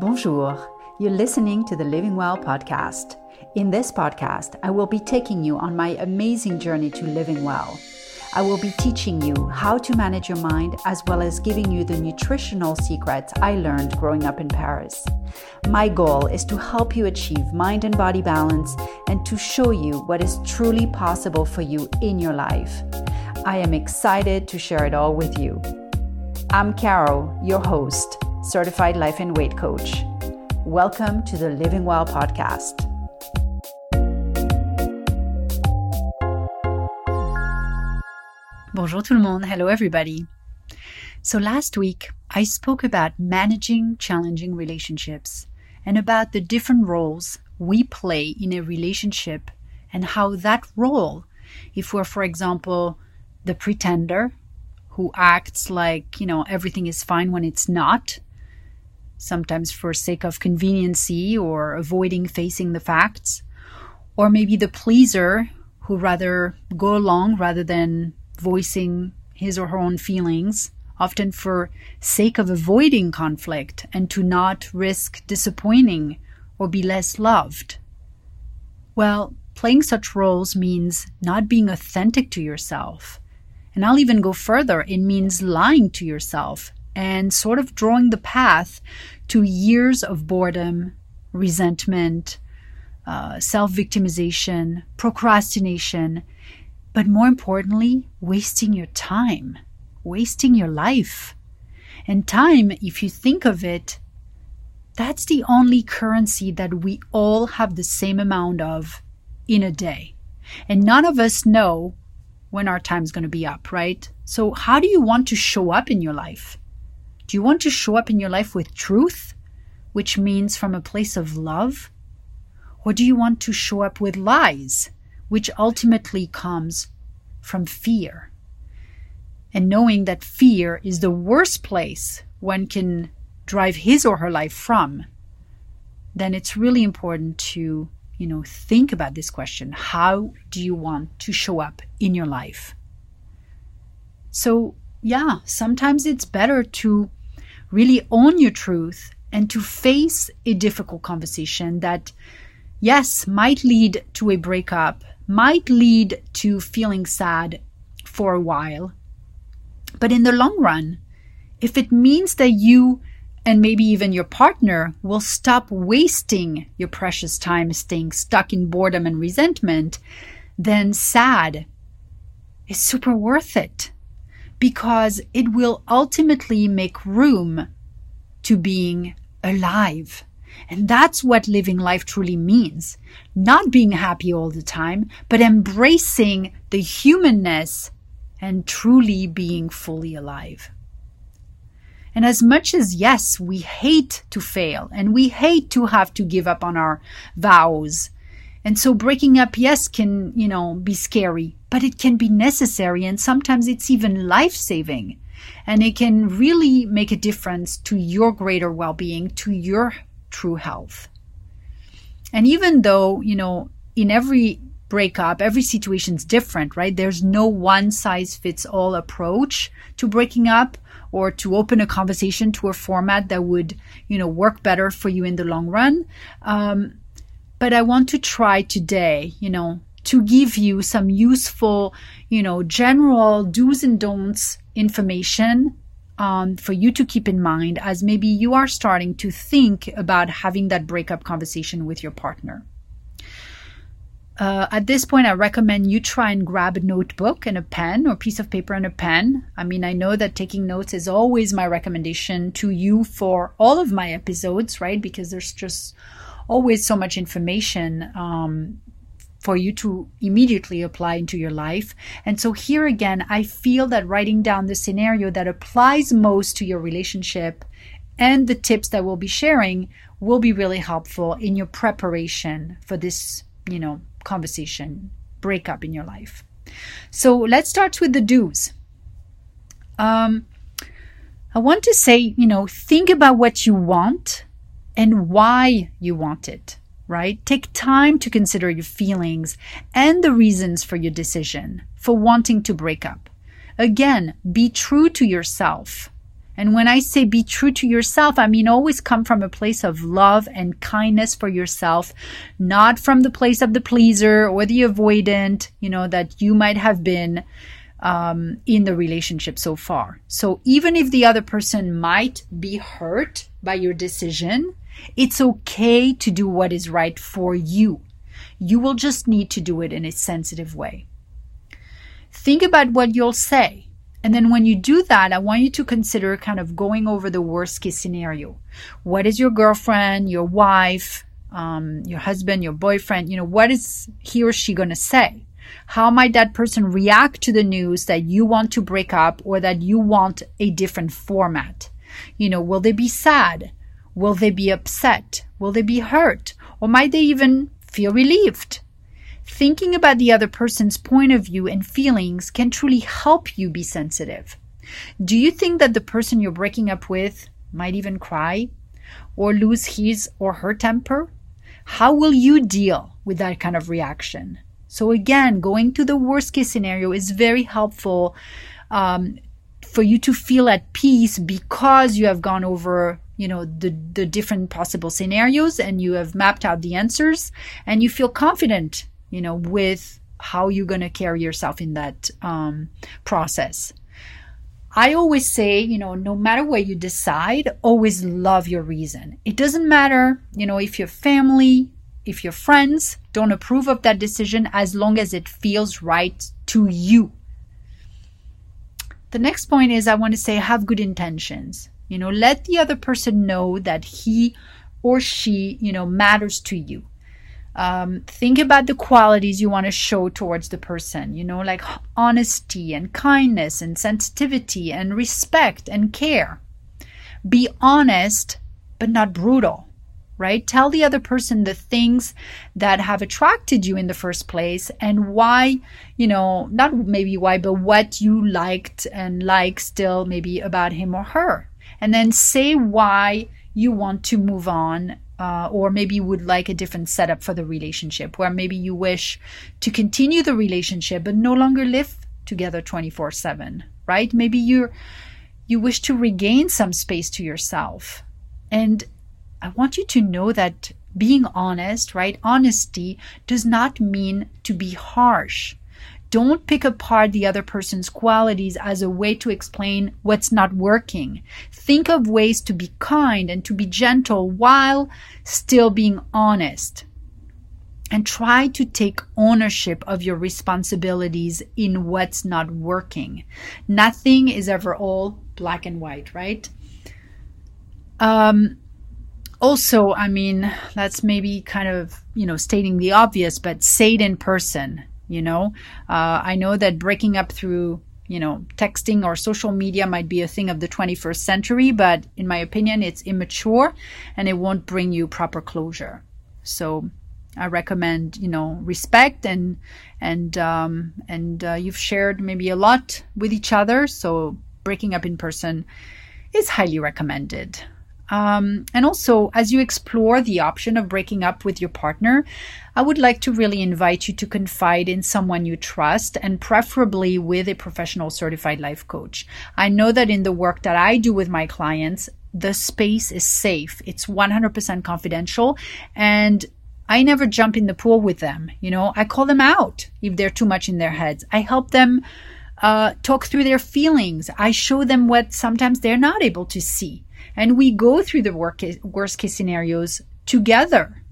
Bonjour. You're listening to the Living Well podcast. In this podcast, I will be taking you on my amazing journey to living well. I will be teaching you how to manage your mind as well as giving you the nutritional secrets I learned growing up in Paris. My goal is to help you achieve mind and body balance and to show you what is truly possible for you in your life. I am excited to share it all with you. I'm Caro, your host, certified life and weight coach. Welcome to the Living Well podcast. Bonjour tout le monde. Hello everybody. So last week I spoke about managing challenging relationships and about the different roles we play in a relationship and how that role, if we're, for example, the pretender who acts like, you know, everything is fine when it's not, sometimes for sake of conveniency or avoiding facing the facts, or maybe the pleaser who rather go along rather than voicing his or her own feelings, often for sake of avoiding conflict and to not risk disappointing or be less loved. Well, playing such roles means not being authentic to yourself and I'll even go further. It means lying to yourself and sort of drawing the path to years of boredom, resentment, uh, self victimization, procrastination, but more importantly, wasting your time, wasting your life. And time, if you think of it, that's the only currency that we all have the same amount of in a day. And none of us know when our time's going to be up, right? So, how do you want to show up in your life? Do you want to show up in your life with truth, which means from a place of love? Or do you want to show up with lies, which ultimately comes from fear? And knowing that fear is the worst place one can drive his or her life from, then it's really important to you know, think about this question. How do you want to show up in your life? So, yeah, sometimes it's better to really own your truth and to face a difficult conversation that, yes, might lead to a breakup, might lead to feeling sad for a while. But in the long run, if it means that you and maybe even your partner will stop wasting your precious time staying stuck in boredom and resentment, then sad is super worth it because it will ultimately make room to being alive. And that's what living life truly means. Not being happy all the time, but embracing the humanness and truly being fully alive. And as much as, yes, we hate to fail and we hate to have to give up on our vows. And so breaking up, yes, can, you know, be scary, but it can be necessary. And sometimes it's even life saving. And it can really make a difference to your greater well being, to your true health. And even though, you know, in every breakup, every situation is different, right? There's no one size fits all approach to breaking up or to open a conversation to a format that would, you know, work better for you in the long run. Um, but I want to try today, you know, to give you some useful, you know, general do's and don'ts information um, for you to keep in mind as maybe you are starting to think about having that breakup conversation with your partner. Uh, at this point, I recommend you try and grab a notebook and a pen or piece of paper and a pen. I mean, I know that taking notes is always my recommendation to you for all of my episodes, right? Because there's just always so much information um, for you to immediately apply into your life. And so here again, I feel that writing down the scenario that applies most to your relationship and the tips that we'll be sharing will be really helpful in your preparation for this, you know, conversation breakup in your life. So let's start with the do's. Um, I want to say, you know, think about what you want and why you want it, right? Take time to consider your feelings and the reasons for your decision for wanting to break up. Again, be true to yourself And when I say be true to yourself, I mean always come from a place of love and kindness for yourself, not from the place of the pleaser or the avoidant, you know, that you might have been um, in the relationship so far. So even if the other person might be hurt by your decision, it's okay to do what is right for you. You will just need to do it in a sensitive way. Think about what you'll say. And then when you do that, I want you to consider kind of going over the worst case scenario. What is your girlfriend, your wife, um, your husband, your boyfriend, you know, what is he or she going to say? How might that person react to the news that you want to break up or that you want a different format? You know, will they be sad? Will they be upset? Will they be hurt? Or might they even feel relieved? Thinking about the other person's point of view and feelings can truly help you be sensitive. Do you think that the person you're breaking up with might even cry or lose his or her temper? How will you deal with that kind of reaction? So, again, going to the worst case scenario is very helpful um, for you to feel at peace because you have gone over you know the the different possible scenarios and you have mapped out the answers and you feel confident you know, with how you're going to carry yourself in that um, process. I always say, you know, no matter what you decide, always love your reason. It doesn't matter, you know, if your family, if your friends don't approve of that decision as long as it feels right to you. The next point is I want to say have good intentions. You know, let the other person know that he or she, you know, matters to you um, think about the qualities you want to show towards the person you know like honesty and kindness and sensitivity and respect and care be honest but not brutal right? Tell the other person the things that have attracted you in the first place and why you know not maybe why but what you liked and like still maybe about him or her. And then say why you want to move on uh, or maybe you would like a different setup for the relationship where maybe you wish to continue the relationship but no longer live together 24 7 right? Maybe you you wish to regain some space to yourself. And i want you to know that being honest right honesty does not mean to be harsh don't pick apart the other person's qualities as a way to explain what's not working. Think of ways to be kind and to be gentle while still being honest. And try to take ownership of your responsibilities in what's not working. Nothing is ever all black and white, right? Um, also, I mean, that's maybe kind of, you know, stating the obvious, but say it in person you know? Uh, i know that breaking up through you know texting or social media might be a thing of the 21st century but in my opinion it's immature and it won't bring you proper closure. So i recommend you know respect and and um, and uh, you've shared maybe a lot with each other so breaking up in person is highly recommended um, and also, as you explore the option of breaking up with your partner, I would like to really invite you to confide in someone you trust and preferably with a professional certified life coach. I know that in the work that I do with my clients, the space is safe. It's 100% confidential and I never jump in the pool with them. You know, I call them out if they're too much in their heads. I help them uh, talk through their feelings. I show them what sometimes they're not able to see and we go through the worst case scenarios together.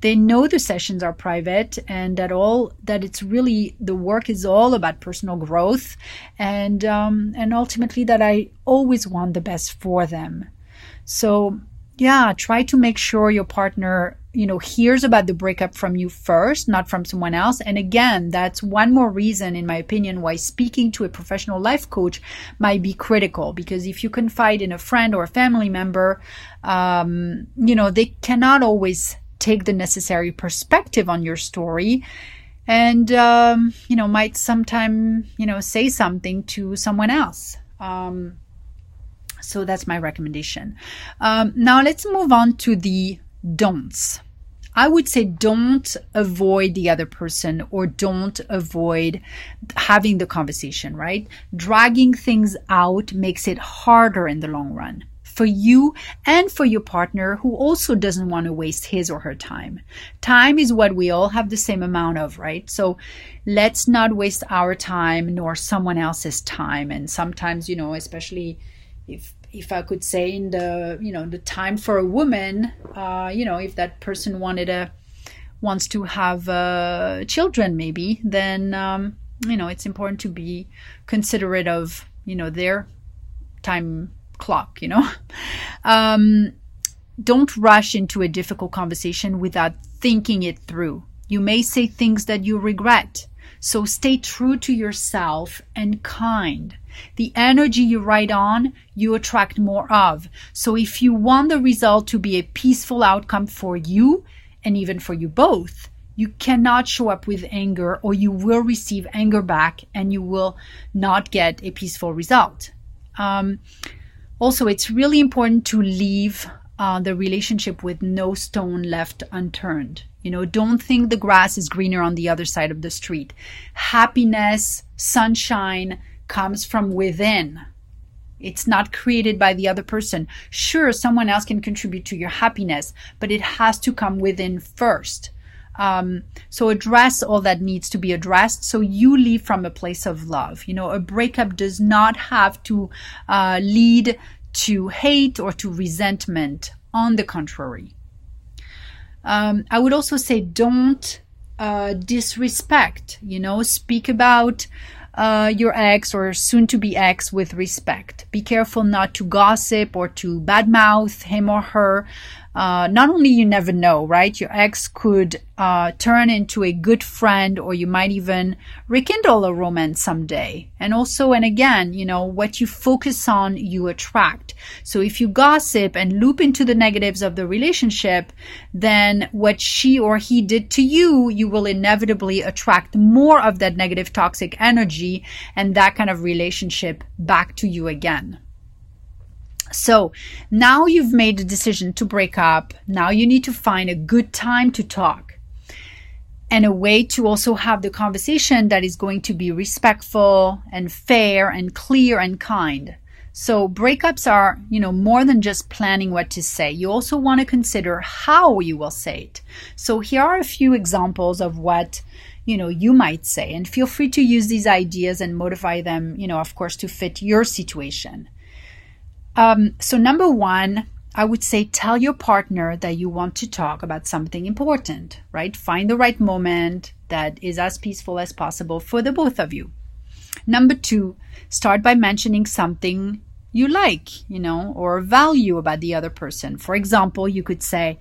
They know the sessions are private and that all that it's really the work is all about personal growth and um, and ultimately that I always want the best for them. So yeah, try to make sure your partner you know hears about the breakup from you first not from someone else. And again that's one more reason in my opinion why speaking to a professional life coach might be critical. Because if you confide in a friend or a family member um, you know they cannot always take the necessary perspective on your story. And um, you know might sometime you know say something to someone else. Um, so that's my recommendation. Um, now let's move on to the don'ts. I would say don't avoid the other person or don't avoid having the conversation, right? Dragging things out makes it harder in the long run for you and for your partner who also doesn't want to waste his or her time. Time is what we all have the same amount of, right? So let's not waste our time nor someone else's time. And sometimes, you know, especially if if I could say in the you know the time for a woman, uh, you know, if that person wanted a wants to have uh, children, maybe then um, you know it's important to be considerate of you know their time clock. You know, um, don't rush into a difficult conversation without thinking it through. You may say things that you regret. So stay true to yourself and kind. The energy you ride on, you attract more of. So if you want the result to be a peaceful outcome for you and even for you both, you cannot show up with anger or you will receive anger back and you will not get a peaceful result. Um, also, it's really important to leave uh, the relationship with no stone left unturned. You know, don't think the grass is greener on the other side of the street. Happiness, sunshine, comes from within. It's not created by the other person. Sure, someone else can contribute to your happiness, but it has to come within first. Um, so address all that needs to be addressed. So you leave from a place of love. You know, a breakup does not have to uh, lead to hate or to resentment. On the contrary. Um, I would also say don't uh, disrespect. You know, speak about uh, your ex or soon to be ex with respect. Be careful not to gossip or to badmouth him or her uh, not only you never know, right? Your ex could uh, turn into a good friend, or you might even rekindle a romance someday. And also, and again, you know, what you focus on, you attract. So if you gossip and loop into the negatives of the relationship, then what she or he did to you, you will inevitably attract more of that negative toxic energy and that kind of relationship back to you again. So now you've made a decision to break up. Now you need to find a good time to talk and a way to also have the conversation that is going to be respectful and fair and clear and kind. So breakups are, you know, more than just planning what to say. You also want to consider how you will say it. So here are a few examples of what, you know, you might say and feel free to use these ideas and modify them, you know, of course, to fit your situation. Um, so, number one, I would say tell your partner that you want to talk about something important, right? Find the right moment that is as peaceful as possible for the both of you. Number two, start by mentioning something you like, you know, or value about the other person. For example, you could say,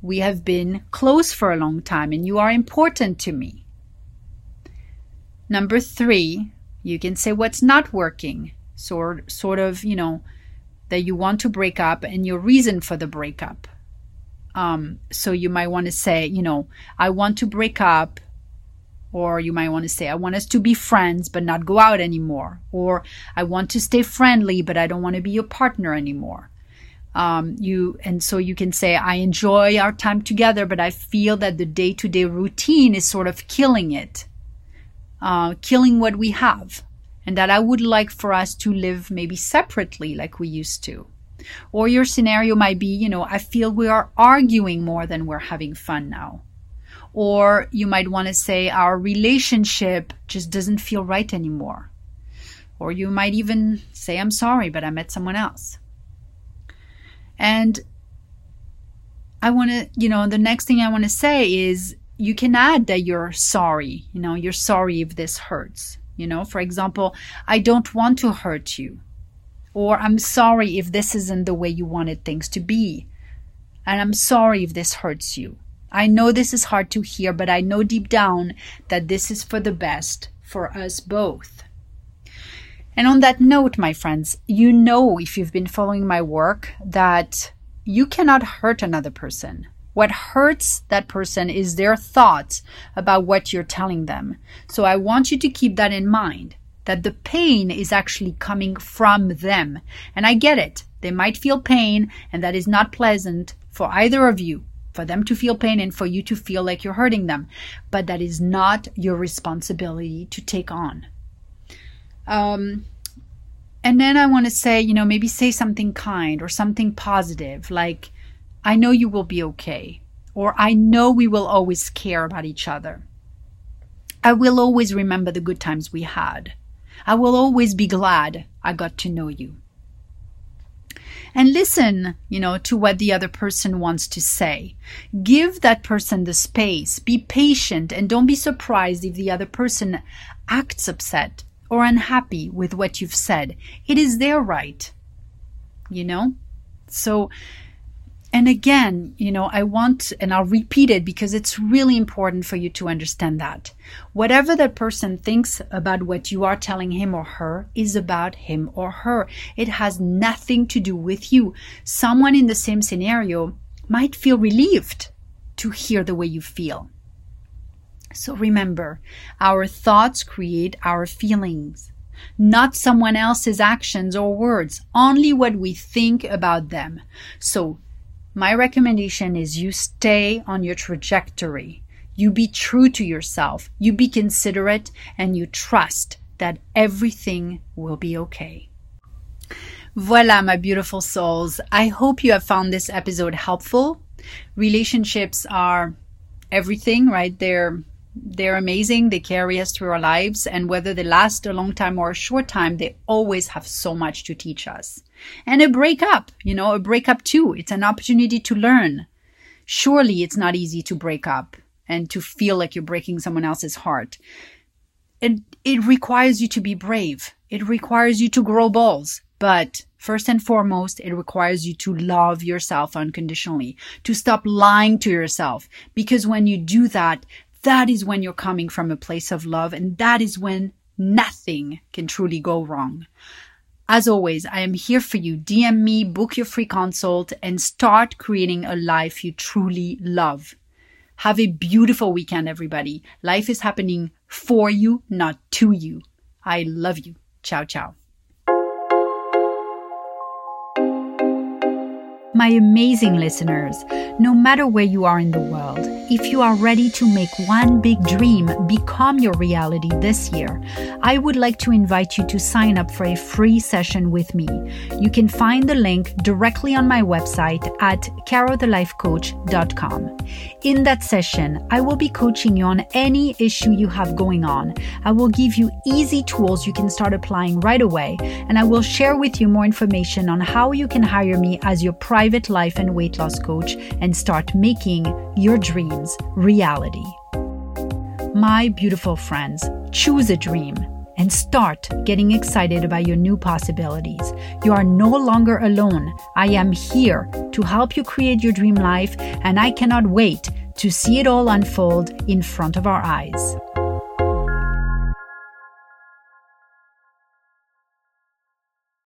We have been close for a long time and you are important to me. Number three, you can say what's not working, sort, sort of, you know, that you want to break up and your reason for the breakup. Um, so you might want to say, you know, I want to break up. Or you might want to say, I want us to be friends but not go out anymore. Or I want to stay friendly but I don't want to be your partner anymore. Um, you and so you can say, I enjoy our time together, but I feel that the day to day routine is sort of killing it, uh, killing what we have and that I would like for us to live maybe separately like we used to. Or your scenario might be, you know, I feel we are arguing more than we're having fun now. Or you might want to say our relationship just doesn't feel right anymore. Or you might even say, I'm sorry, but I met someone else. And I want to, you know, the next thing I want to say is you can add that you're sorry. You know, you're sorry if this hurts. You know, for example, I don't want to hurt you. Or I'm sorry if this isn't the way you wanted things to be. And I'm sorry if this hurts you. I know this is hard to hear, but I know deep down that this is for the best for us both. And on that note, my friends, you know, if you've been following my work, that you cannot hurt another person. What hurts that person is their thoughts about what you're telling them. So I want you to keep that in mind that the pain is actually coming from them. And I get it. They might feel pain and that is not pleasant for either of you. for them to feel pain and for you to feel like you're hurting them. But that is not your responsibility to take on. Um, and then I want to say, you know, maybe say something kind or something positive, like, I know you will be okay, or I know we will always care about each other. I will always remember the good times we had. I will always be glad I got to know you. And listen, you know, to what the other person wants to say. Give that person the space. Be patient and don't be surprised if the other person acts upset or unhappy with what you've said. It is their right. You know? So and again, you know, I want, and I'll repeat it because it's really important for you to understand that. Whatever that person thinks about what you are telling him or her is about him or her. It has nothing to do with you. Someone in the same scenario might feel relieved to hear the way you feel. So remember, our thoughts create our feelings not someone else's actions or words, only what we think about them. So my recommendation is you stay on your trajectory. You be true to yourself. You be considerate and you trust that everything will be okay. Voila, my beautiful souls. I hope you have found this episode helpful. Relationships are everything, right? They're they're amazing. They carry us through our lives. And whether they last a long time or a short time, they always have so much to teach us. And a breakup, you know, a breakup too. It's an opportunity to learn. Surely it's not easy to break up and to feel like you're breaking someone else's heart. It, it requires you to be brave. It requires you to grow balls. But first and foremost, it requires you to love yourself unconditionally, to stop lying to yourself. Because when you do that, that is when you're coming from a place of love and that is when nothing can truly go wrong. As always, I am here for you. DM me, book your free consult, and start creating a life you truly love. Have a beautiful weekend, everybody. Life is happening for you, not to you. I love you. Ciao, ciao. My amazing listeners, no matter where you are in the world, if you are ready to make one big dream become your reality this year, I would like to invite you to sign up for a free session with me. You can find the link directly on my website at carothelifecoach.com. In that session, I will be coaching you on any issue you have going on. I will give you easy tools you can start applying right away, and I will share with you more information on how you can hire me as your private life and weight loss coach and start making your dreams reality. My beautiful friends, choose a dream and start getting excited about your new possibilities. You are no longer alone. I am here to help you create your dream life, and I cannot wait to see it all unfold in front of our eyes.